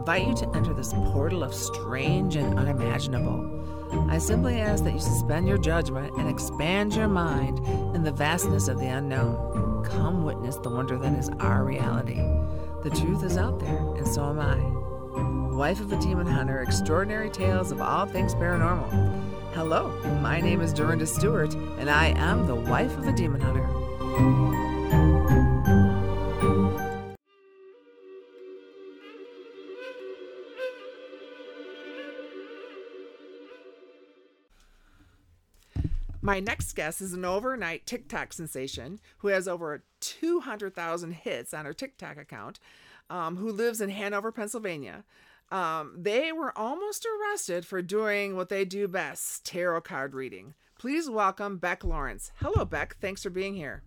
invite you to enter this portal of strange and unimaginable. I simply ask that you suspend your judgment and expand your mind in the vastness of the unknown. Come witness the wonder that is our reality. The truth is out there, and so am I. Wife of a Demon Hunter, extraordinary tales of all things paranormal. Hello, my name is Dorinda Stewart, and I am the wife of a demon hunter. My next guest is an overnight TikTok sensation who has over 200,000 hits on her TikTok account, um, who lives in Hanover, Pennsylvania. Um, they were almost arrested for doing what they do best tarot card reading. Please welcome Beck Lawrence. Hello, Beck. Thanks for being here.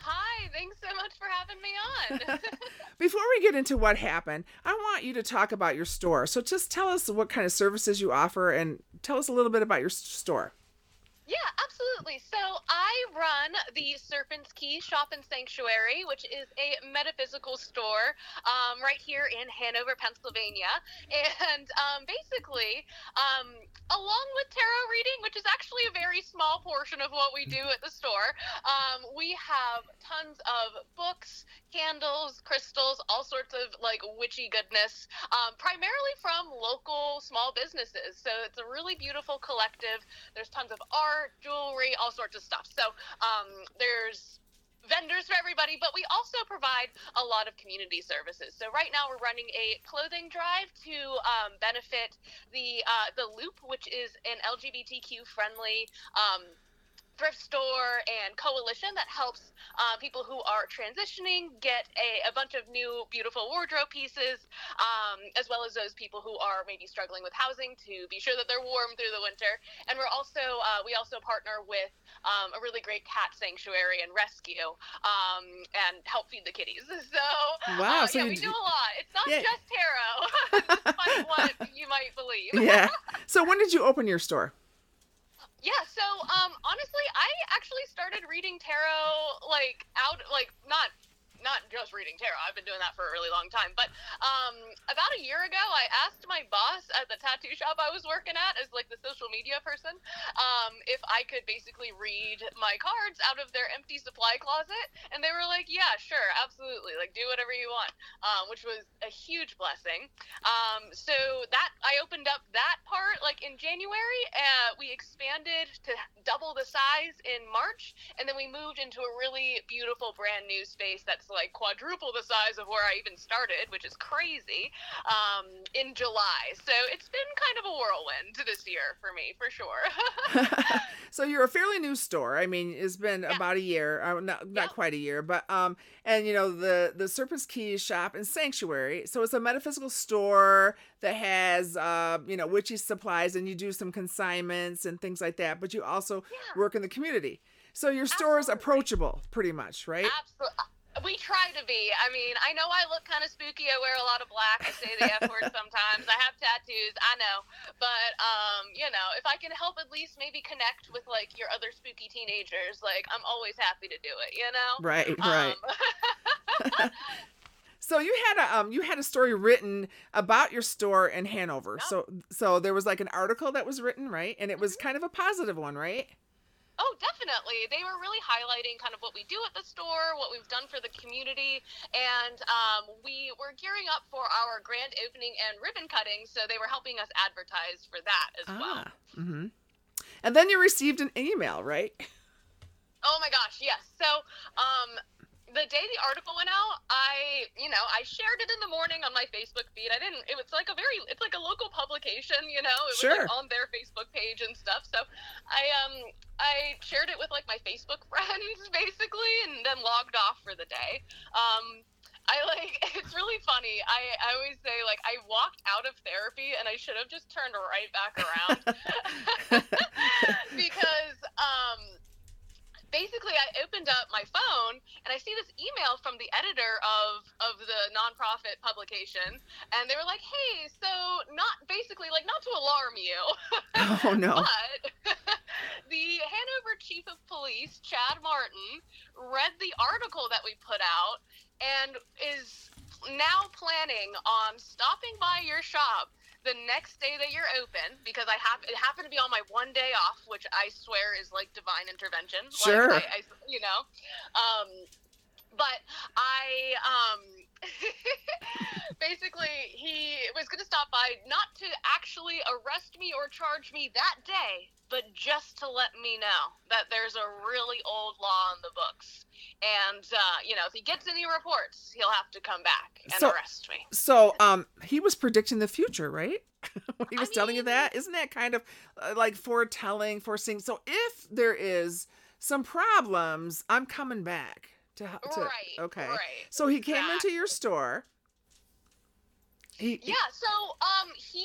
Hi, thanks so much for having me on. Before we get into what happened, I want you to talk about your store. So just tell us what kind of services you offer and tell us a little bit about your store. Yeah, absolutely. So I run the Serpent's Key Shop and Sanctuary, which is a metaphysical store um, right here in Hanover, Pennsylvania. And um, basically, um, along with tarot reading, which is actually a very small portion of what we do at the store, um, we have tons of books, candles, crystals, all sorts of like witchy goodness, um, primarily from local small businesses. So it's a really beautiful collective. There's tons of art jewelry, all sorts of stuff. So um, there's vendors for everybody, but we also provide a lot of community services. So right now we're running a clothing drive to um, benefit the uh, the Loop, which is an LGBTQ friendly. Um, thrift store and coalition that helps uh, people who are transitioning get a, a, bunch of new beautiful wardrobe pieces um, as well as those people who are maybe struggling with housing to be sure that they're warm through the winter. And we're also uh, we also partner with um, a really great cat sanctuary and rescue um, and help feed the kitties. So wow uh, so yeah we do, a lot. It's not yeah. just tarot. Despite what you might believe. Yeah. So when did you open your store Um, honestly, I actually started reading tarot like out like not not just reading tarot. I've been doing that for a really long time. But um, about a year ago, I asked my boss at the tattoo shop I was working at, as like the social media person, um, if I could basically read my cards out of their empty supply closet, and they were like, "Yeah, sure, absolutely. Like, do whatever you want," um, which was a huge blessing. Um, so that I opened up that part like in January. Uh, we expanded to double the size in March, and then we moved into a really beautiful brand new space that's like quadruple the size of where I even started, which is crazy, um, in July. So it's been kind of a whirlwind this year for me, for sure. so you're a fairly new store. I mean, it's been yeah. about a year, uh, not not yeah. quite a year, but um, and you know the the Serpent's Key shop and sanctuary. So it's a metaphysical store that has uh, you know witchy supplies, and you do some consignments and things like that. But you also yeah. work in the community. So your store Absolutely. is approachable, pretty much, right? Absolutely. We try to be. I mean, I know I look kind of spooky. I wear a lot of black. I say the F word sometimes. I have tattoos. I know, but um, you know, if I can help at least maybe connect with like your other spooky teenagers, like I'm always happy to do it. You know? Right. Right. Um, So you had a um you had a story written about your store in Hanover. Yep. So so there was like an article that was written, right? And it was mm-hmm. kind of a positive one, right? Oh, definitely. They were really highlighting kind of what we do at the store, what we've done for the community, and um, we were gearing up for our grand opening and ribbon cutting, so they were helping us advertise for that as ah, well. Mm-hmm. And then you received an email, right? Oh my gosh, yes. So, um, the day the article went out, I, you know, I shared it in the morning on my Facebook feed. I didn't. It was like a very, it's like a local publication, you know. It was sure. like on their Facebook page and stuff. So I, um, I shared it with like my Facebook friends basically, and then logged off for the day. Um, I like it's really funny. I, I always say like I walked out of therapy and I should have just turned right back around because um basically I opened up my phone and I see this email from the editor of of the nonprofit publication and they were like, "Hey, so not basically like not to alarm you." Oh no. but the Hanover Chief of Police, Chad Martin, read the article that we put out and is now planning on stopping by your shop the next day that you're open because I have it happened to be on my one day off, which I swear is like divine intervention. Sure. Like, I, I, you know, um, but I um basically he was going to stop by not to actually arrest me or charge me that day but just to let me know that there's a really old law in the books and uh, you know if he gets any reports he'll have to come back and So- arrest me So, um, he was predicting the future, right? he was telling you that, isn't that kind of uh, like foretelling, foreseeing? So, if there is some problems, I'm coming back to. to right Okay. right So he came into your store. He, he- Yeah, so um he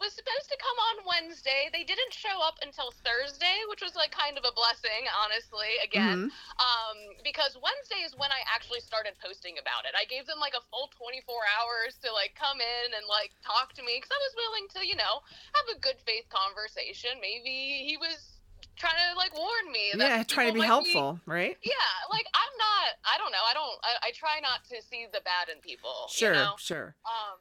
was supposed to come on Wednesday. They didn't show up until Thursday, which was like kind of a blessing, honestly, again. Mhm. Um because Wednesday is when I actually started posting about it. I gave them like a full 24 hours to like come in and like talk to me cuz I was willing to, you know, have a good faith conversation. Maybe he was trying to like warn me that yeah, trying to be helpful, right? yeah, like I'm not I don't know. I don't I, I try not to see the bad in people, Sure, you know. sure. Um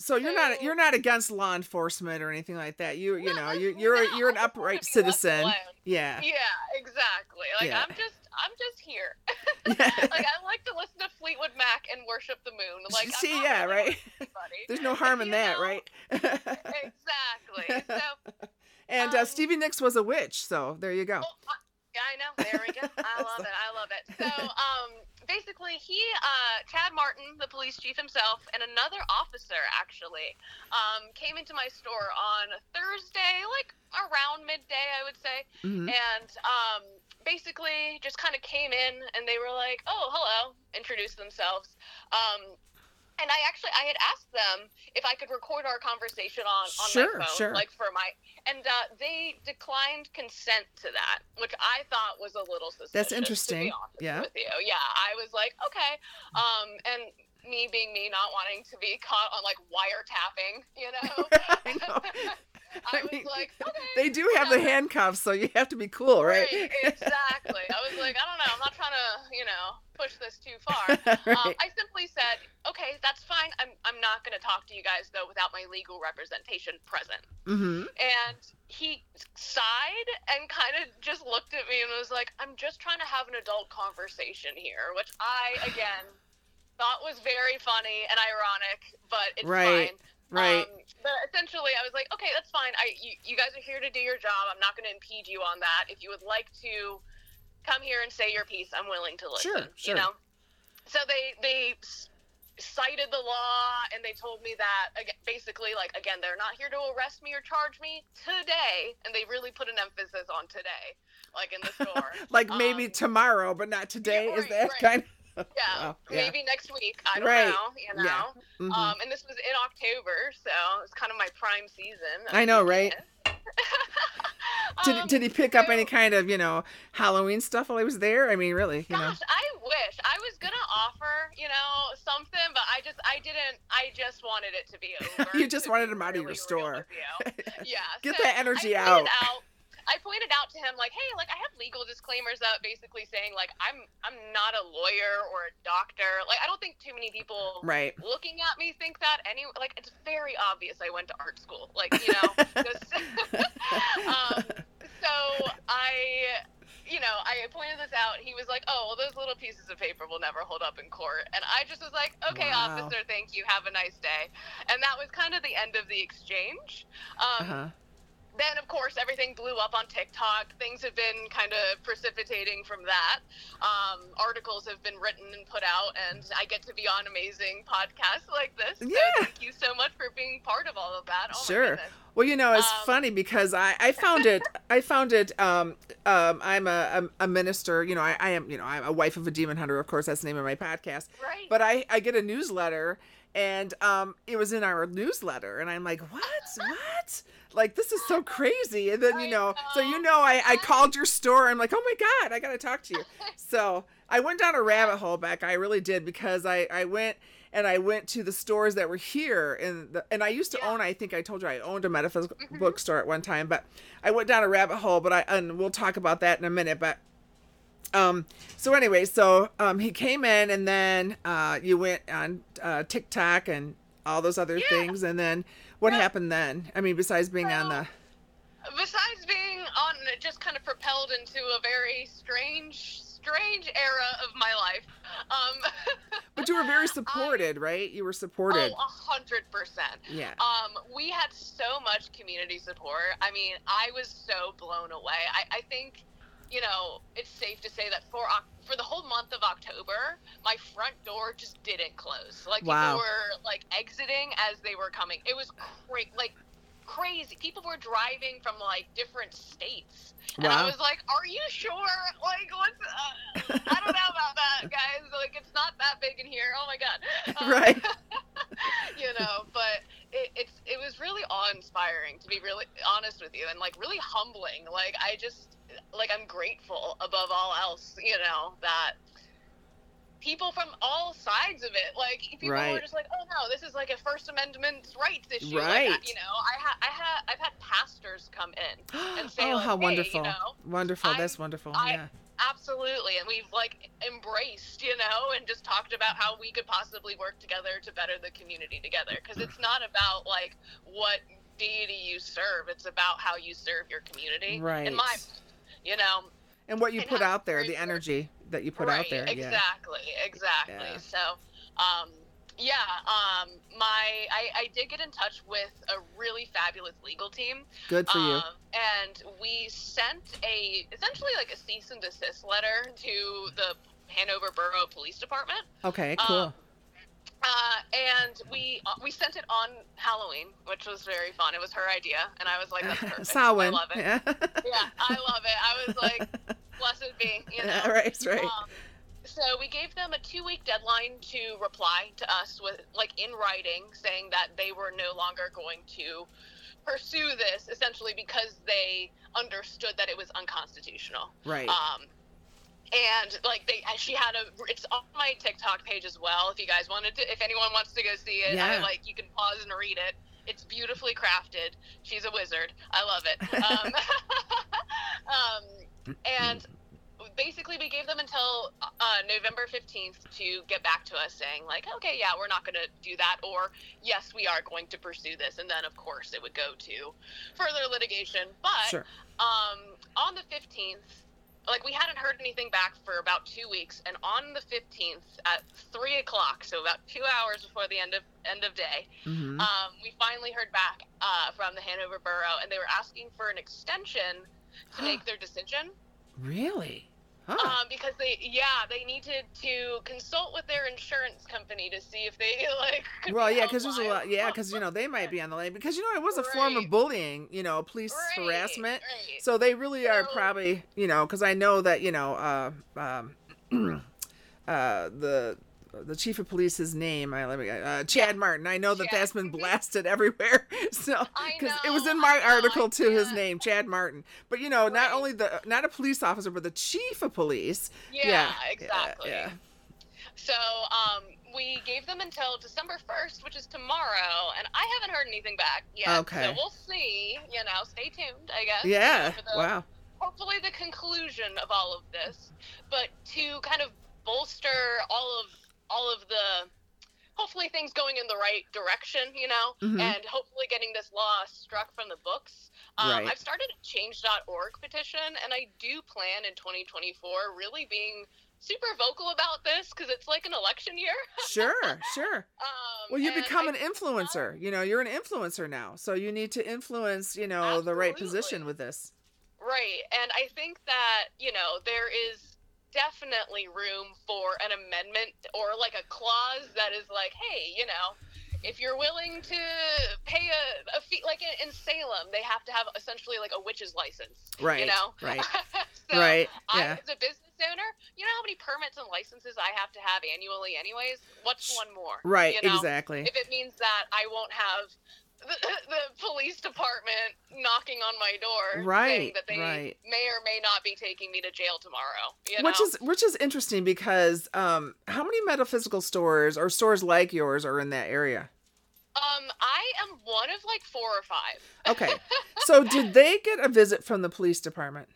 So you're not you're not against law enforcement or anything like that. You you no, know you you're no, you're an I just wanna upright citizen. Yeah. Yeah, exactly. Like Yeah. I'm just I'm just here. Yeah. like I like to listen to Fleetwood Mac and worship the moon. Like See, yeah, really right. There's no harm in that, know? right? Exactly. So and uh, um, Stevie Nicks was a witch, so there you go. oh, I, I know. There we go. I love it. I love it. So um basically he uh Chad Martin, the police chief himself, and another officer actually um came into my store on Thursday, like around midday I would say. Mhm. and um, basically just kind of came in and they were like, "Oh, hello," introduced themselves. Um, and I actually I had asked them if I could record our conversation on on Sure, my phone, sure. like for my, and uh, they declined consent to that, which I thought was a little suspicious. To interesting. Yeah. with you, yeah, I was like, okay, um, and me being me, not wanting to be caught on like wiretapping, you know. Know. I I was mean, like, okay. They do have the handcuffs, so you have to be cool, right? exactly. I was like, I don't know. I'm not trying to, you know, push this too far. Um, I simply said, okay, that's fine. I'm, I'm not going to talk to you guys, though, without my legal representation present. hmm And he sighed and kind of just looked at me and was like, I'm just trying to have an adult conversation here, which I, again, thought was very funny and ironic, but it's Right. fine. Right. Um, but essentially, I was like, okay, that's fine. I you, you guys are here to do your job. I'm not going to impede you on that. If you would like to come here and say your piece, I'm willing to listen. Sure, sure. You know. So they they cited the law and they told me that basically like again they're not here to arrest me or charge me today and they really put an emphasis on today like in the store like maybe um, tomorrow, but not today. Is right, that right. kind? yeah Wow, yeah. maybe next week i don't Right, know you know yeah. Mhm. um, and this was in October, so it's kind of my prime season. I know, right? did, Um, did he pick up any kind of you know Halloween stuff while he was there? I mean, really, you know. Gosh, I wish I was gonna offer, you know, something, but I just, I didn't. I just wanted it to be over. You just wanted him out of your store. you. Yeah. Get so that energy out. I pointed out to him like, hey, like I have legal disclaimers up, basically saying like I'm, I'm not a lawyer or a doctor. Like I don't think too many people Right. looking at me think that any like it's very obvious I went to art school. Like, you know, just, um, so I you know, I pointed this out. He was like, "Oh, well, those little pieces of paper will never hold up in court." And I just was like, "Okay, Wow. officer, thank you. Have a nice day." And that was kind of the end of the exchange. Um, Uh-huh. Then of course everything blew up on TikTok. Things have been kind of precipitating from that. Um, articles have been written and put out, and I get to be on amazing podcasts like this. So Yeah. thank you so much for being part of all of that. Oh Sure. Well, you know, it's Um, funny because I, I found it, I found it, um, um, I'm a, a, a minister, you know, I, I am, you know, I'm a wife of a demon hunter. Of course, that's the name of my podcast. Right. But I, I get a newsletter and, um, it was in our newsletter and I'm like, what, what? Like, this is so crazy. And then, you I know, so you know. know, I, I called your store. I'm like, oh my God, I got to talk to you. So I went down a rabbit hole back. I really did because I, I went and I went to the stores that were here and the, and I used to Yeah. own I think I told you I owned a metaphysical Mhm. bookstore at one time but I went down a rabbit hole but I and we'll talk about that in a minute but Um. So anyway, so um, he came in, and then uh, you went on uh, TikTok and all those other Yeah. things, and then what Yeah. happened then? I mean, besides being on the Besides being on, just kind of propelled into a very strange, strange era of my life. Um, But you were very supported, right? You were supported. Oh, a hundred percent. yeah. Um, we had so much community support. I mean, I was so blown away. I, I think, you know, it's safe to say that for for the whole month of October, my front door just didn't close. Like Wow. people were like exiting as they were coming. It was cra- like crazy. People were driving from like different states. And I was like, "Are you sure? Like, what's? Uh, I don't know about that, guys. Like, it's not that big in here. Oh my god." Um, Right. you know, but it, it's it was really awe-inspiring to be really honest with you, and like really humbling. Like I just like I'm grateful above all else, you know, that people from all sides of it, like people were Right. just like, oh no, this is like a First Amendment rights issue. Right. I- you know, I had I had I've had pastors come in and say, oh, like, how "Hey, wonderful! you know, wonderful. I- That's wonderful. I- yeah. Absolutely, and we've like embraced, you know, and just talked about how we could possibly work together to better the community together. Because it's not about like what deity you serve; it's about how you serve your community. Right. In my, you know, And what you and put out there, the energy that you put right, out there. Yeah. Exactly, exactly. Yeah. So, um, yeah, um, my I, I did get in touch with a really fabulous legal team. Good for you. Um, and we sent a essentially like a cease and desist letter to the Hanover Borough Police Department. Okay. um, Cool. Uh, and we uh, we sent it on Halloween, which was very fun. It was her idea, and I was like, "That's perfect. I love it. Yeah. Yeah, I love it. I was like, blessed be, you know. Yeah, right. Right. Um, so we gave them a two-week deadline to reply to us with, like, in writing, saying that they were no longer going to pursue this, essentially because they understood that it was unconstitutional. right. Um, and like they, she had a, it's on my TikTok page as well. If you guys wanted to, if anyone wants to go see it, I, Yeah. like you can pause and read it. It's beautifully crafted. She's a wizard. I love it. Um, um, and basically, we gave them until uh, November 15th to get back to us saying, like, okay, yeah, we're not going to do that, or yes, we are going to pursue this. And then, of course, it would go to further litigation. But sure. um, on the 15th, like we hadn't heard anything back for about two weeks, and on the 15th at three o'clock, so about two hours before the end of end of day, hmm um, we finally heard back uh, from the Hanover Borough, and they were asking for an extension to make their decision. really? Huh. Um, because they, yeah, they needed to consult with their insurance company to see if they like. well, yeah, because there's a lot. Yeah, because you know they might be on the lane because you know it was a form of bullying. You know, police Right, harassment. right. So they really are probably, you know, because I know that you know, uh, um, uh, the the chief of police's name, I let me, uh, Chad Martin. I know that Chad. that's been blasted everywhere. So because it was in my know, article to his name, Chad Martin. But you know, not only the not a police officer, but the chief of police. Yeah, yeah, exactly. yeah. So um, we gave them until December 1st, which is tomorrow, and I haven't heard anything back yet. Okay. So we'll see. You know, stay tuned, I guess. Yeah. the- Wow. Hopefully, the conclusion of all of this, but to kind of bolster all of all of the. Hopefully things going in the right direction, you know, Mhm. and hopefully getting this law struck from the books. Um, Right. I've started a change.org petition, and I do plan in 2024 really being super vocal about this because it's like an election year. Sure, sure. Um, Well, you become I an influencer. You know, you're an influencer now, so you need to influence. You know, the right position with this. Right. And I think that, you know, there is definitely room for an amendment or like a clause that is like, hey, you know, if you're willing to pay a, a fee, like in, in Salem, they have to have essentially like a witch's license. Right. You know? Right. so right. I, Yeah. as a business owner, you know how many permits and licenses I have to have annually, anyways? What's one more? Right. You know? Exactly. if it means that I won't have the, the police department knocking on my door saying Right, that they right. may or may not be taking me to jail tomorrow. You which know? is which is interesting because um, how many metaphysical stores or stores like yours are in that area? um, I am one of like four or five. Okay. so did they get a visit from the police department?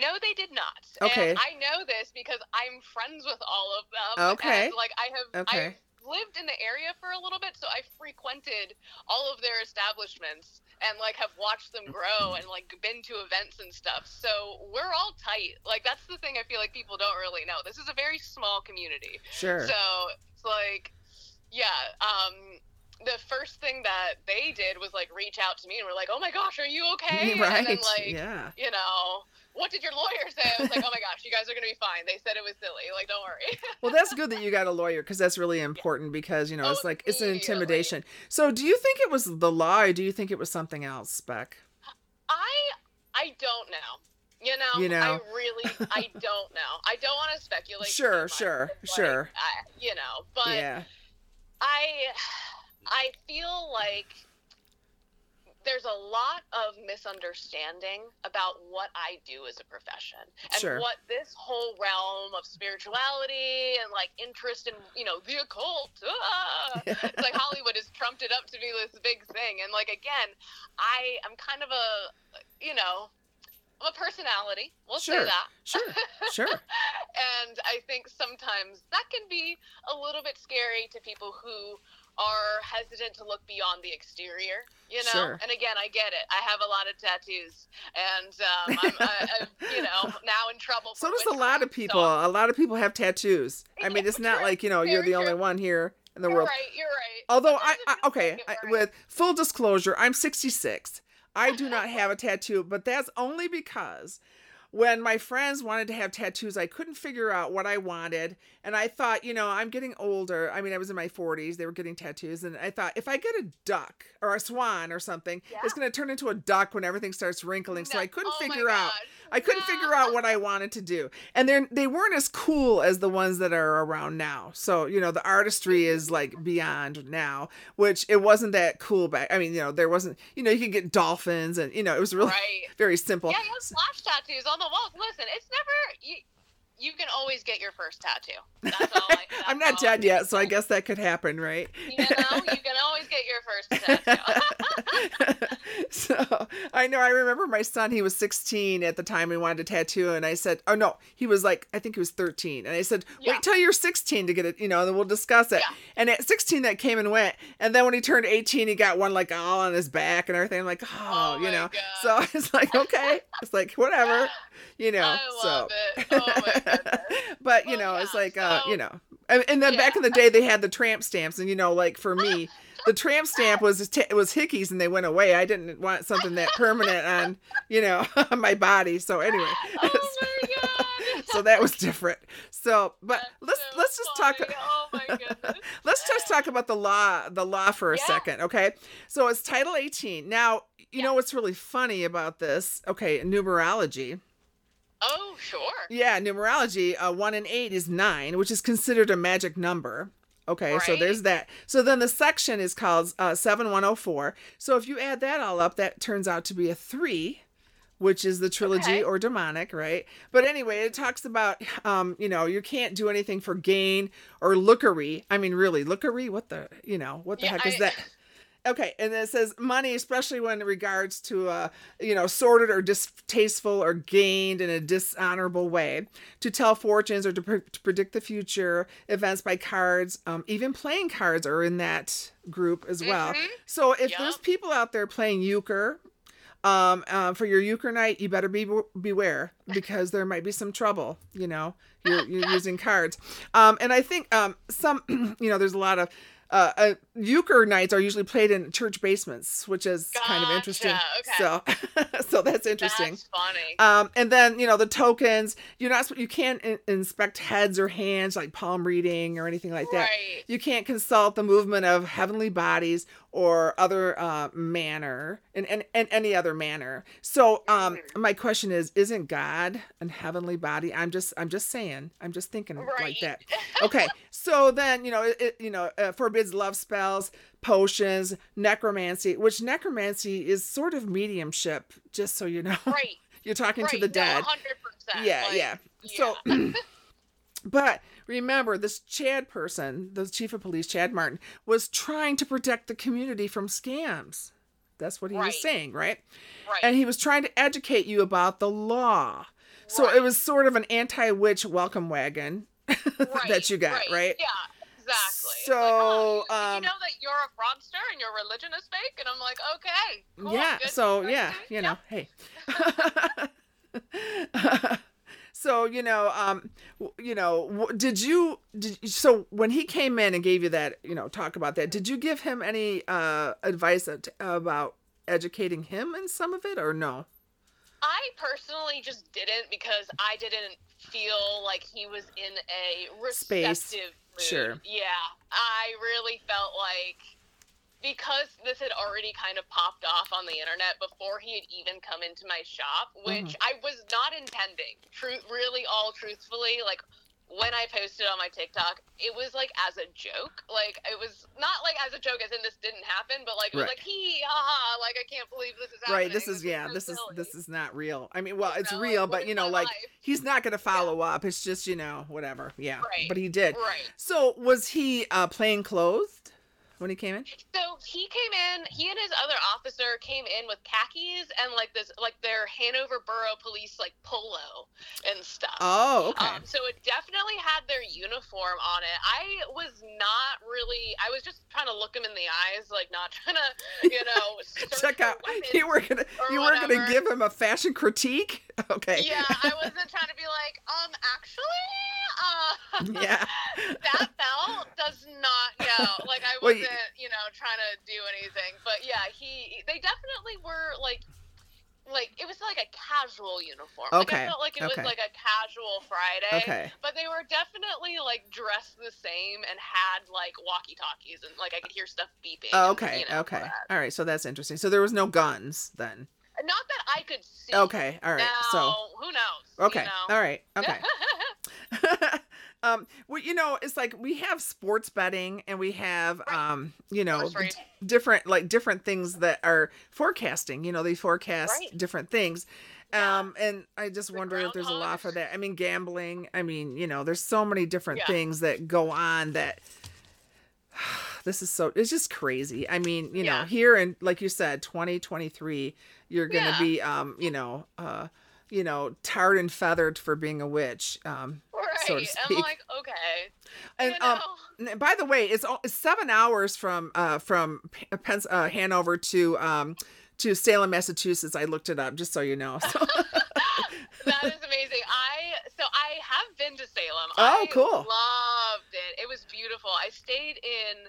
No, they did not. Okay. And I know this because I'm friends with all of them. Okay. Like I have Okay. I've lived in the area for a little bit, so I frequented all of their establishments and like have watched them grow and like been to events and stuff. So we're all tight. Like that's the thing I feel like people don't really know. This is a very small community. Sure. So it's like, yeah, um, the first thing that they did was like reach out to me and were like, "Oh my gosh, are you okay?" right. And then like, yeah. you know, what did your lawyer say? I was like, "Oh my gosh, you guys are gonna be fine." They said it was silly. Like, don't worry. Well, that's good that you got a lawyer because that's really important because, you know, Oh, it's like it's an intimidation. So, do you think it was the law or do you think it was something else, Beck? I I don't know. You know, You know. I really I don't know. I don't want to speculate. Sure, sure, like, sure. I, you know, but yeah. I I feel like there's a lot of misunderstanding about what I do as a profession and Sure. what this whole realm of spirituality and like interest in you know the occult. Ah! it's like Hollywood has trumped it up to be this big thing, and like again, I am kind of a you know. I'm a personality. We'll Sure. say that. Sure. Sure. and I think sometimes that can be a little bit scary to people who are hesitant to look beyond the exterior, you know. Sure. And again, I get it. I have a lot of tattoos, and um, I'm, I, I'm, you know, now in trouble. So does a lot of people. So, A lot of people have tattoos. I mean, it's not like, you know, you're the only one here in the you're world. right. You're right. Although I, I okay, I, with full disclosure, I'm 66. I do not have a tattoo, but that's only because when my friends wanted to have tattoos, I couldn't figure out what I wanted, and I thought, you know, I'm getting older. I mean, I was in my 40s; they were getting tattoos, and I thought if I get a duck or a swan or something, it's going to turn into a duck when everything starts wrinkling. So I couldn't oh figure out. I couldn't figure out what I wanted to do. And they they weren't as cool as the ones that are around now. So, you know, the artistry is like beyond now, which it wasn't that cool back. I mean, you know, there wasn't, you know, you could get dolphins and, you know, it was really Right. very simple. Yeah, you have flash tattoos on the walls. Listen, it's never you. You can always get your first tattoo. That's all. I, that's I'm not dead yet, so I guess that could happen, right? You know, you can always get your first tattoo. so I know I remember my son, he was 16 at the time he wanted a tattoo. And I said, Oh no, he was like, I think he was 13. And I said, Yeah. Wait till you're 16 to get it, you know, and then we'll discuss it. Yeah. And at 16, that came and went. And then when he turned 18, he got one like all on his back and everything. I'm like, Oh, Oh you know. God. So it's like, Okay. It's like, whatever, you know. I so. it. Oh. but you Well, know, it's yeah, like uh, you know, and, and then back in the day they had the tramp stamps, and you know, like for me, the tramp stamp was t- was hickeys, and they went away. I didn't want something that permanent on you know on my body. So anyway, Oh my god. so that was different. So, but That's let's so let's just talk. Oh my goodness. Let's just talk about the law, the law for a Yeah. second, okay? So it's Title 18. Now, you know what's really funny about this? Okay, numerology. Oh sure. Yeah, numerology, uh, one and eight is nine, which is considered a magic number. Okay, so there's that. So then the section is called uh, 7104. So if you add that all up, that turns out to be a three, which is the trilogy Okay. or demonic, right? But anyway, it talks about, um, you know, you can't do anything for gain or lookery. I mean, really, lookery? What the, you know, what the Yeah, heck is I- that? Okay, and then it says money, especially when it regards to, uh, you know, sordid or distasteful or gained in a dishonorable way, to tell fortunes or to, pre- to predict the future events by cards. Um, even playing cards are in that group as well. Mhm. So if Yup. there's people out there playing euchre, um, uh, for your euchre night, you better be beware because there might be some trouble. You know, you're, you're using cards. Um, and I think um, some, you know, there's a lot of uh, uh, euchre nights are usually played in church basements, which is kind of interesting. Gotcha, So, so that's interesting. That's funny. Um, and then you know the tokens. You're not. You can't in- inspect heads or hands like palm reading or anything like that. Right. You can't consult the movement of heavenly bodies or other uh, manner in, in, in any other manner. So um, Mm-hmm. my question is, isn't God a heavenly body? I'm just I'm just saying. I'm just thinking like that. Okay. So then you know it, you know uh, forbids love spells, potions, necromancy, which necromancy is sort of mediumship. Just so you know, Right. you're talking right. to the No, dead. 100%. Yeah, like, yeah. So, but remember, this Chad person, the chief of police, Chad Martin, was trying to protect the community from scams. That's what he Right. was saying, right? right. And he was trying to educate you about the law. So it was sort of an anti-witch welcome wagon that you got, right? Yeah, exactly. So, like, oh, did um, you know that you're a fraudster and your religion is fake? And I'm like, okay, cool, yeah. So yeah, you know, hey. so you know, um, you know, did you did so when he came in and gave you that, you know, talk about that? Did you give him any uh advice about educating him in some of it, or no? I personally just didn't because I didn't feel like he was in a Space, receptive mood. sure. Yeah, I really felt like because this had already kind of popped off on the internet before he had even come into my shop, which Mm-hmm. I was not intending. True, really, all truthfully, like when I posted on my TikTok, it was like as a joke. Like it was not like as a joke, as in this didn't happen, but like it was Right. like he, ha, like I can't believe this is happening. Right. This is yeah. This is silly. this is not real. I mean, well, it's know, real, what but you know, like life? he's not gonna follow up. It's just you know whatever. Yeah. Right. But he did. right. So was he uh plain clothed when he came in? So he came in. He and his other officer came in with khakis and like this, like their Hanover Borough Police like polo and stuff. Oh, okay. Um, so it definitely had their uniform on it. I was not really. I was just trying to look him in the eyes, like not trying to, you know, Check out. You were gonna you were gonna give him a fashion critique. Okay. Yeah, I wasn't trying to be like, um, actually, uh, Yeah. that belt does not go. Like I wasn't, y- you know, trying to do anything. But yeah, he they definitely were like like it was like a casual uniform. Like Okay, I felt like it okay. was like a casual Friday. Okay. But they were definitely like dressed the same and had like walkie talkies and like I could hear stuff beeping. Oh, and, okay. you know, okay. All right. So that's interesting. So there was no guns then. Not that I could see. Okay. All right. Now, So who knows? okay. You know? All right. Okay. um well you know it's like we have sports betting and we have Right. um you know d- different like different things that are forecasting you know they forecast Right. different things Yeah. um and i just The wonder if there's a lot for that i mean gambling i mean you know there's so many different Yeah. things that go on that this is so it's just crazy i mean you know here in like you said 2023 you're gonna Yeah. be um you know uh you know tarred and feathered for being a witch um Right. so to I'm speak. like, okay. and you know, um by the way it's, it's seven hours from uh from Pens- uh, hanover to um to salem massachusetts i looked it up just so you know so, that is amazing. I so I have been to Salem. Oh, I cool. Loved it. It was beautiful. I stayed in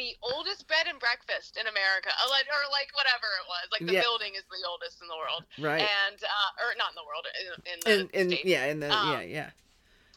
the oldest bed and breakfast in America, or like, or like whatever it was. Like the Yeah. building is the oldest in the world, right and uh, or not in the world, in, in the and States. yeah in the Um, yeah yeah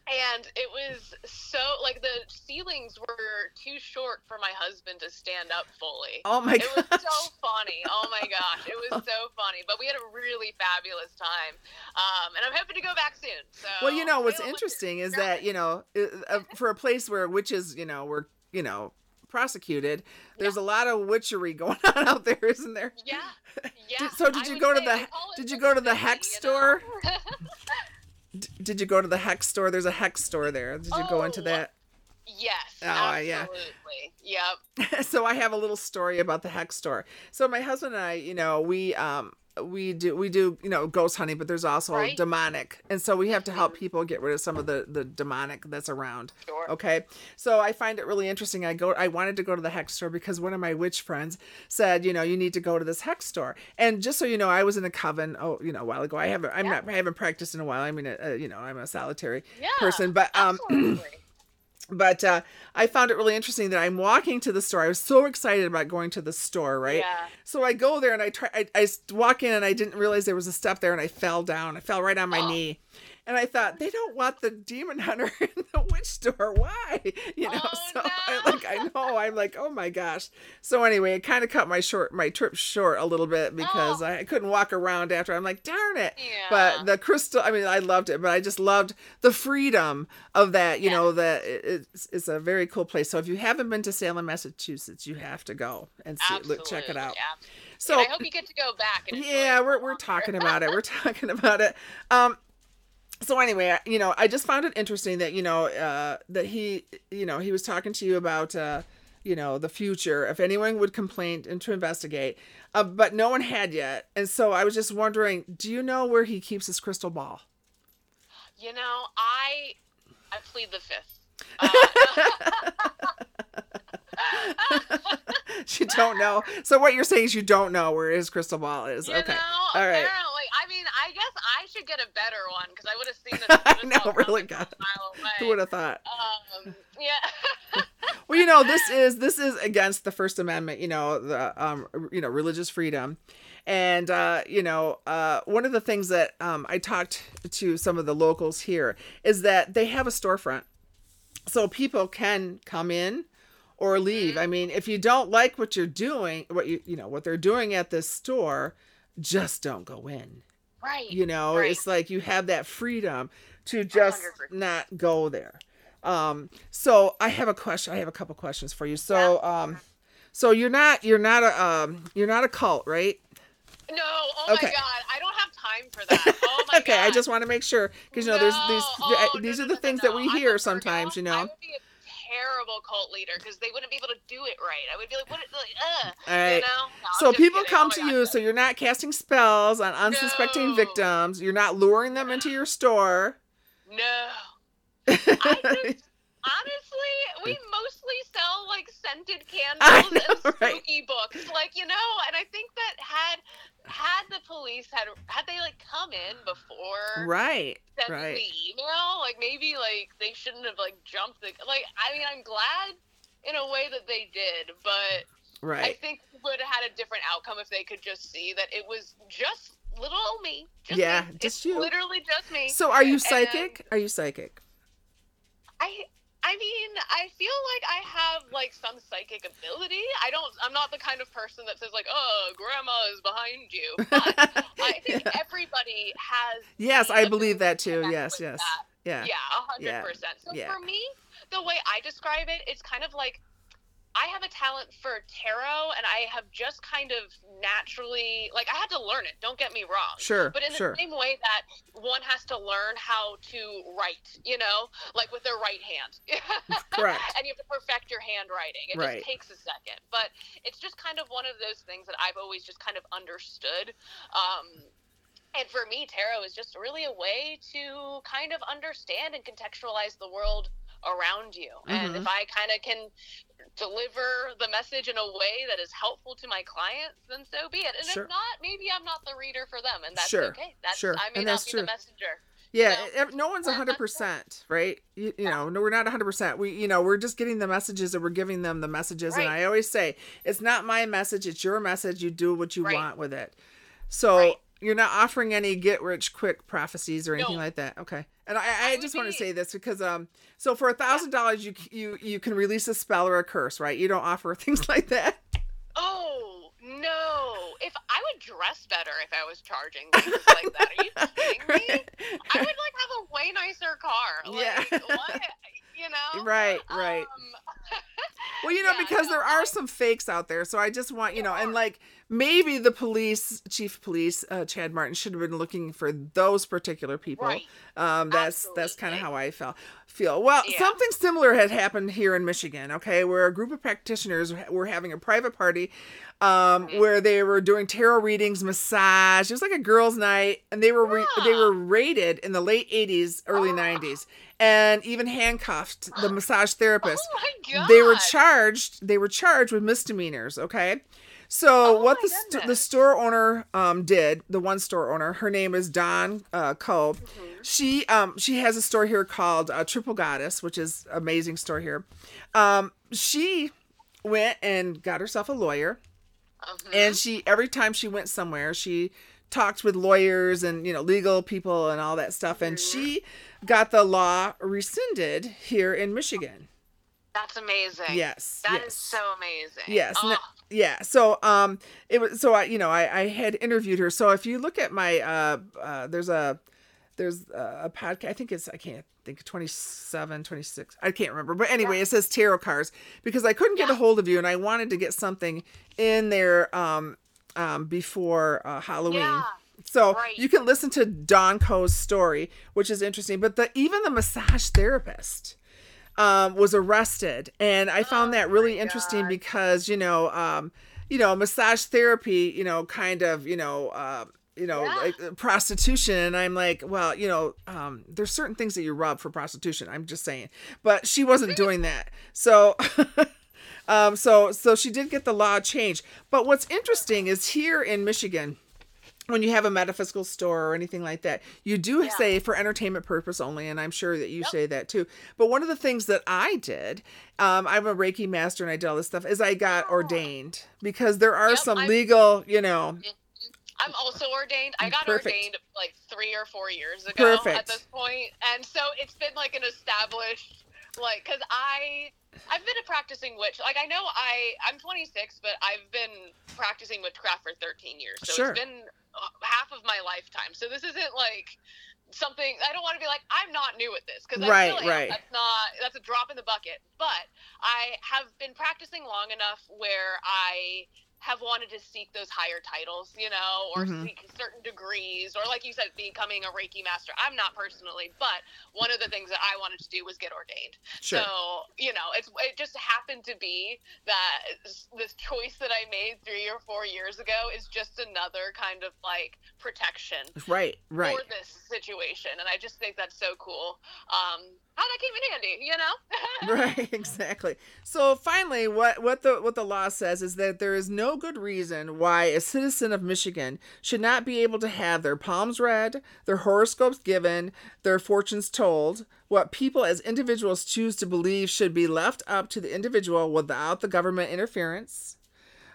And it was so like the ceilings were too short for my husband to stand up fully. oh my It was so funny. Oh my gosh, it was so funny. But we had a really fabulous time, um, and I'm hoping to go back soon. So well you know what's interesting is that you know uh, uh, for a place where witches you know were you know prosecuted there's a lot of witchery going on out there isn't there Yeah, yeah. So did you go to the- did you go to the hex store? D- did you go to the hex store there's a hex store there did you go into Oh, that yes. Oh, yeah. Yep. so I have a little story about the hex store. So my husband and I, you know, we um we do we do you know ghost hunting, but there's also Right. demonic, and so we have to help people get rid of some of the the demonic that's around. Sure. Okay, so I find it really interesting. I go, I wanted to go to the hex store because one of my witch friends said, you know, you need to go to this hex store. And just so you know, I was in a coven, oh, you know, a while ago. I haven't, I'm Yeah. not, I haven't practiced in a while. I mean, uh, you know, I'm a solitary Yeah. person, but um. But uh, I found it really interesting that I'm walking to the store. I was so excited about going to the store, right? Yeah. So I go there and I try. I walk in and I didn't realize there was a step there, and I fell down. I fell right on my Oh. knee, and I thought they don't want the demon hunter in the witch store. Why? You know. Oh, so I no. like I know. I'm like, oh my gosh. So anyway, it kind of cut my short my trip short a little bit because Oh. I, I couldn't walk around after. I'm like, darn it. Yeah. But the crystal, I mean, I loved it, but I just loved the freedom of that. You Yeah. know, that it, it's, it's a very cool place. So if you haven't been to Salem, Massachusetts, you have to go and see, look, check it out. absolutely. So And I hope you get to go back. And yeah, we're we're talking about it. We're talking about it. Um, so anyway, I- you know, I just found it interesting that you know uh, that he, you know, he was talking to you about. Uh, you know the future if anyone would complain and to investigate uh, but no one had yet and so i was just wondering do you know where he keeps his crystal ball You know, I I plead the fifth. Uh, you don't know. So what you're saying is you don't know where his crystal ball is. you okay. know, All right. apparently, I mean, I guess I should get a better one because I would have seen this. I know, really, God. Who would have thought? Um, yeah. Well, you know, this is this is against the First Amendment. You know, the um, you know, religious freedom, and uh, you know, uh, one of the things that um, I talked to some of the locals here is that they have a storefront, so people can come in or leave. I mean, if you don't like what you're doing, what you you know what they're doing at this store, just don't go in. right. You know, right. it's like you have that freedom to just 100%. not go there. Um, so I have a question. I have a couple questions for you. So, um, so you're not you're not a um you're not a cult, right? No, oh Okay. my god, I don't have time for that. Oh my okay, I just want to make sure because you know there's these oh, these no, are no, the no, things no, that we no. I'm hear sometimes. You know. I would be a terrible cult leader because they wouldn't be able to do it right. I would be like, what? Like, ugh. All right. You know? No, So people kidding. come Oh to my you, God. so you're not casting spells on unsuspecting No. victims. You're not luring them into your store. No. I just honestly, we mostly sell like scented candles know, and right? spooky books, like you know. And I think that had had the police had had they like come in before right, sent right. the email, like maybe like they shouldn't have like jumped the like. I mean, I'm glad in a way that they did, but I right. think would have had a different outcome if they could just see that it was just little old me. Just Yeah, me. just it's you. Literally just me. So are you psychic? Are you psychic? I I mean, I feel like I have like some psychic ability. I don't I'm not the kind of person that says like, "Oh, grandma is behind you." But I think everybody has Yes, I believe that too. Yes, yes. that. Yeah. Yeah, hundred Yeah, percent. So yeah. for me, the way I describe it, it's kind of like I have a talent for tarot, and I have just kind of naturally like I had to learn it. Don't get me wrong. Sure. But in the sure. same way that one has to learn how to write, you know, like with their right hand. Correct. and you have to perfect your handwriting. It Right. just takes a second. But it's just kind of one of those things that I've always just kind of understood. Um, and for me, tarot is just really a way to kind of understand and contextualize the world around you. And Mhm. if I kind of can deliver the message in a way that is helpful to my clients, then so be it. And Sure. if not, maybe I'm not the reader for them, and that's Sure. okay. That's Sure. I may And not that's be true. the messenger. Yeah, know? no one's hundred percent, right? You, you know, no, we're not hundred percent. We, you know, we're just getting the messages and we're giving them the messages. And I always say, it's not my message; it's your message. You do what you Right. want with it. So Right. you're not offering any get rich quick prophecies or anything No. like that. Okay. And I, I just want to say this because, um, so for a thousand dollars, you you you can release a spell or a curse, right? You don't offer things like that. Oh no! If I would dress better if I was charging things like that. Are you kidding me? I would like have a way nicer car. Like, Yeah. what? You know? Right, right. Um, Well, you know, Yeah, because no, there are some fakes out there, so I just want you know, and like maybe the police, chief of police, uh, Chad Martin, should have been looking for those particular people. Right. Um, that's that's kind of how I felt. Feel well. Yeah. Something similar had happened here in Michigan. Okay, where a group of practitioners were having a private party, um, Mhm. where they were doing tarot readings, massage. It was like a girls' night, and they were re- they Ah. were raided in the late '80s, early Ah. '90s, and even handcuffed. The massage therapist Oh my god! they were charged they were charged with misdemeanors okay so Oh what the, st- the store owner um did the one store owner her name is Don uh Coe Mm-hmm. she um she has a store here called uh, Triple Goddess which is amazing store here um she went and got herself a lawyer Mhm. and she every time she went somewhere she talked with lawyers and you know legal people and all that stuff and Mm-hmm. she got the law rescinded here in Michigan That's amazing. yes That is yes. so amazing. Yes. Oh, yeah. So um it was so I you know I I had interviewed her. So if you look at my uh uh there's a there's a podcast I think it's I can't think 27 26 I can't remember but anyway it says tarot cards because I couldn't get a hold of you and I wanted to get something in there um um before uh, Halloween. Yeah. So Right. you can listen to Don Coe's story, which is interesting. But the even the massage therapist um, was arrested, and I found Oh that really interesting God. because you know, um, you know, massage therapy, you know, kind of, you know, uh, you know, Yeah. like uh, prostitution. And I'm like, well, you know, um, there's certain things that you rub for prostitution. I'm just saying, but she wasn't doing that. So, um, so, so she did get the law changed. But what's interesting is here in Michigan, when you have a metaphysical store or anything like that, you do Yeah. say for entertainment purpose only, and I'm sure that you Yep. say that too. But one of the things that I did, um, I'm a Reiki master and I did all this stuff, is I got Oh. ordained because there are Yep, some I'm- legal, you know, I'm also ordained. I got Perfect. ordained like three or four years ago Perfect. at this point, and so it's been like an established, like, because I I've been a practicing witch. Like I know I I'm 26, but I've been practicing witchcraft for 13 years, so Sure. it's been half of my lifetime. So this isn't like something I don't want to be like I'm not new at this because Right, I really right. am. That's not that's a drop in the bucket. But I have been practicing long enough where I have wanted to seek those higher titles, you know, or Mhm. seek certain degrees, or like you said, becoming a Reiki master. I'm not personally, but one of the things that I wanted to do was get ordained. sure. So, you know, it's it just happened to be that this choice that I made three or four years ago is just another kind of like protection right, right. for this situation, and I just think that's so cool. Um, how that came in handy, you know? right exactly. So finally what what the what the law says is that there is no good reason why a citizen of michigan should not be able to have their palms read their horoscopes given their fortunes told what people as individuals choose to believe should be left up to the individual without the government interference.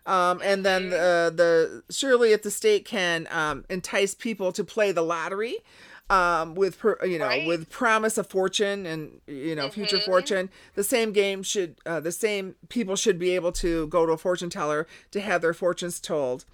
Um, and then uh, the surely if the state can um, entice people to play the lottery um, with per, you know Right. with promise of fortune and you know future Mhm. fortune the same game should uh, the same people should be able to go to a fortune teller to have their fortunes told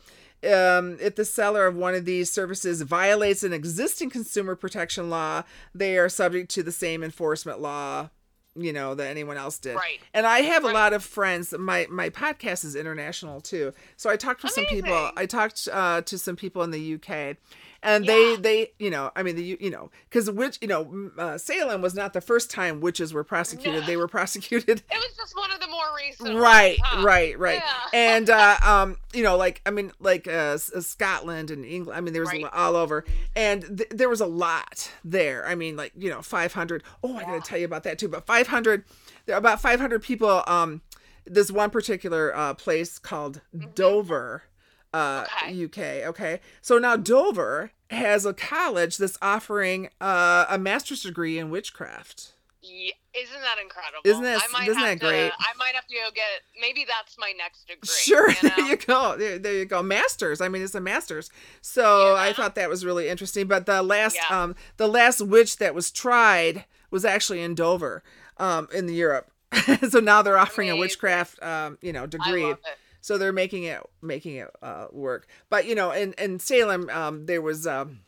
um, if the seller of one of these services violates an existing consumer protection law they are subject to the same enforcement law you know that anyone else did Right. and i have a lot of friends my my podcast is international too so i talked with some people i talked uh, to some people in the uk and Yeah. they they you know i mean the you know because which you know uh, salem was not the first time witches were prosecuted No. they were prosecuted It was just one of the more recent. right ones, huh? right right Yeah. and uh um you know like i mean like uh, uh, scotland and england i mean there was Right. all over and th- there was a lot there i mean like you know 500 oh i gotta tell you about that too but 500 there are about 500 people um this one particular uh place called dover uh. Okay. uk okay so now dover has a college that's offering uh, a master's degree in witchcraft Yeah, isn't that incredible? Isn't that- I might isn't that great? To, I might have to go get. Maybe that's my next degree. Sure, You there you go. There, there you go. Masters. I mean, it's a masters. So I thought that was really interesting. But the last, Yeah. um, the last witch that was tried was actually in Dover, um, in Europe. so now they're offering a witchcraft, um, you know, degree. So they're making it, making it uh, work. But you know, in in Salem, um, there was. Um,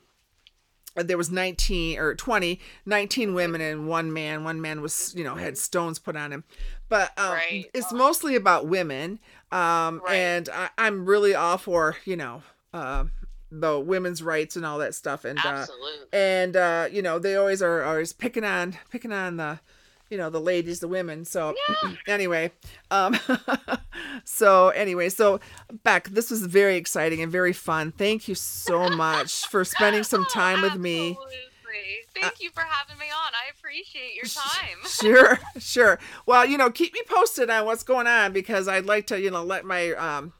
there was 19 or 20 19 women and one man one man was you know had stones put on him but um, Right. it's mostly about women um, Right. and I, i'm really all for you know uh, the women's rights and all that stuff and uh, and uh, you know they always are always picking on picking on the you know the ladies the women so anyway um so anyway so beck this was very exciting and very fun thank you so much for spending some Oh, time with me Uh, Absolutely. Thank you for having me on. I appreciate your time. sure sure well you know keep me posted on what's going on because i'd like to you know let my um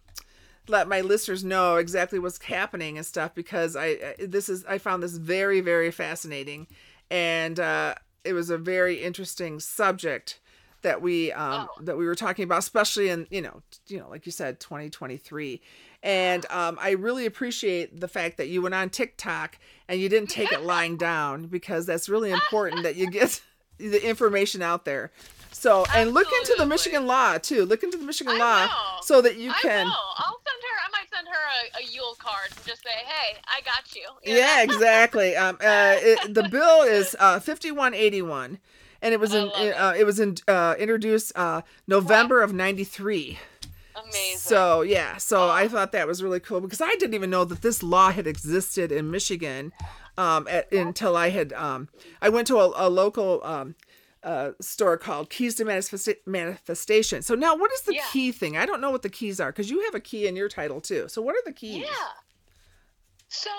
let my listeners know exactly what's happening and stuff because i I- this is i found this very very fascinating and uh it was a very interesting subject that we um Oh. that we were talking about especially in you know you know like you said 2023 and um i really appreciate the fact that you went on tiktok and you didn't take it lying down because that's really important that you get the information out there so and look into the michigan law too look into the michigan I law will. so that you can. I will. I'll send her. I might send her a, a Yule card and just say, "Hey, I got you." you yeah know? exactly um uh it, the bill is uh 5181 and it was in it. uh, it was in uh introduced uh november of 93 Amazing. so yeah so i thought that was really cool because i didn't even know that this law had existed in michigan um at, until i had um i went to a, a local um uh, store called Keys to Manifesta- Manifestation. So now, what is the Yeah. key thing? I don't know what the keys are because you have a key in your title too. So what are the keys? yeah. So,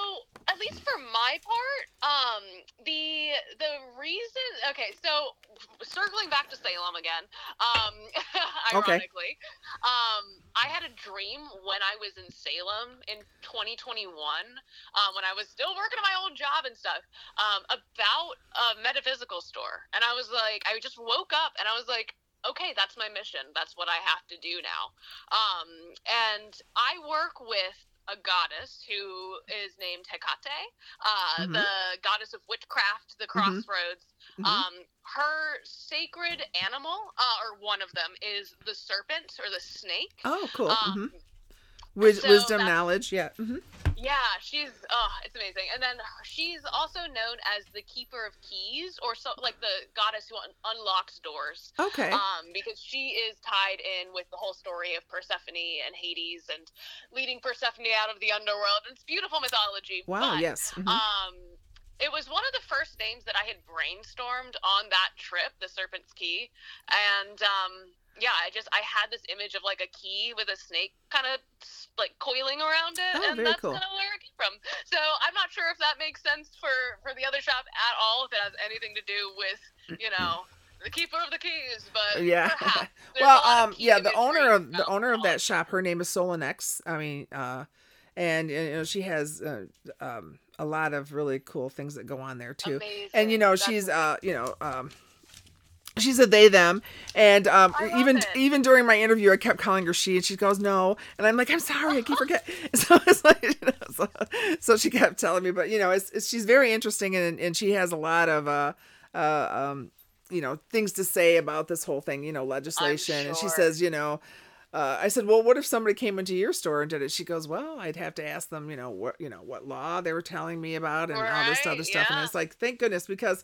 at least for my part, um, the the reason. Okay, so circling back to Salem again. Um, ironically, um, I had a dream when I was in Salem in 2021, um, when I was still working at my old job and stuff, um, about a metaphysical store, and I was like, I just woke up and I was like. Okay, that's my mission. That's what I have to do now. Um, and I work with a goddess who is named Hecate, uh, Mhm. the goddess of witchcraft, the Mhm. crossroads. Mhm. Um, her sacred animal, uh, or one of them, is the serpent or the snake. Oh, cool. Um, hmm Wis- so wisdom, knowledge. Yeah. hmm Yeah, she's oh, it's amazing. And then she's also known as the keeper of keys, or so like the goddess who un- unlocks doors. Okay. Um, because she is tied in with the whole story of Persephone and Hades and leading Persephone out of the underworld. And it's beautiful mythology. wow. but, yes. mhm. Um, it was one of the first names that I had brainstormed on that trip, the Serpent's Key, and um, yeah, I just I had this image of like a key with a snake kind of like coiling around it, Oh, and that's cool. kind of where it came from. So I'm not sure if that makes sense for for the other shop at all, if it has anything to do with you know. The keeper of the keys, but Yeah. perhaps. There's a well, um, yeah, the owner of the owner of that shop, her name is Solanex. I mean, uh, and you know she has uh, um a lot of really cool things that go on there too. Amazing. And you know That's she's amazing. uh you know um. She's a they them, and um, even it. even during my interview, I kept calling her she, and she goes no, and I'm like I'm sorry, I keep forget. So it's like, you know, so, so she kept telling me, but you know, it's, it's she's very interesting, and and she has a lot of uh, uh um, you know, things to say about this whole thing, you know, legislation, and she says, you know, uh, I said, well, what if somebody came into your store and did it? She goes, well, I'd have to ask them, you know, what, you know, what law they were telling me about and all this other Right, stuff. And yeah. it's like, thank goodness, because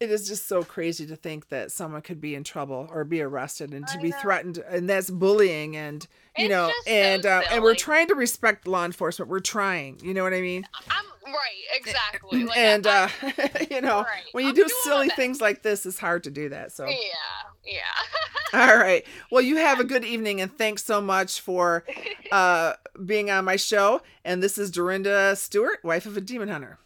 it is just so crazy to think that someone could be in trouble or be arrested and to be threatened, and that's bullying, and you It's know, just so and uh, and we're trying to respect law enforcement. We're trying, you know what I mean? I'm right, exactly. Like, and I- uh, you know, Right. when you I'm do silly things like this, it's hard to do that. So. Yeah, yeah. All right. Well, you have a good evening, and thanks so much for uh, being on my show. And this is Dorinda Stewart, wife of a demon hunter.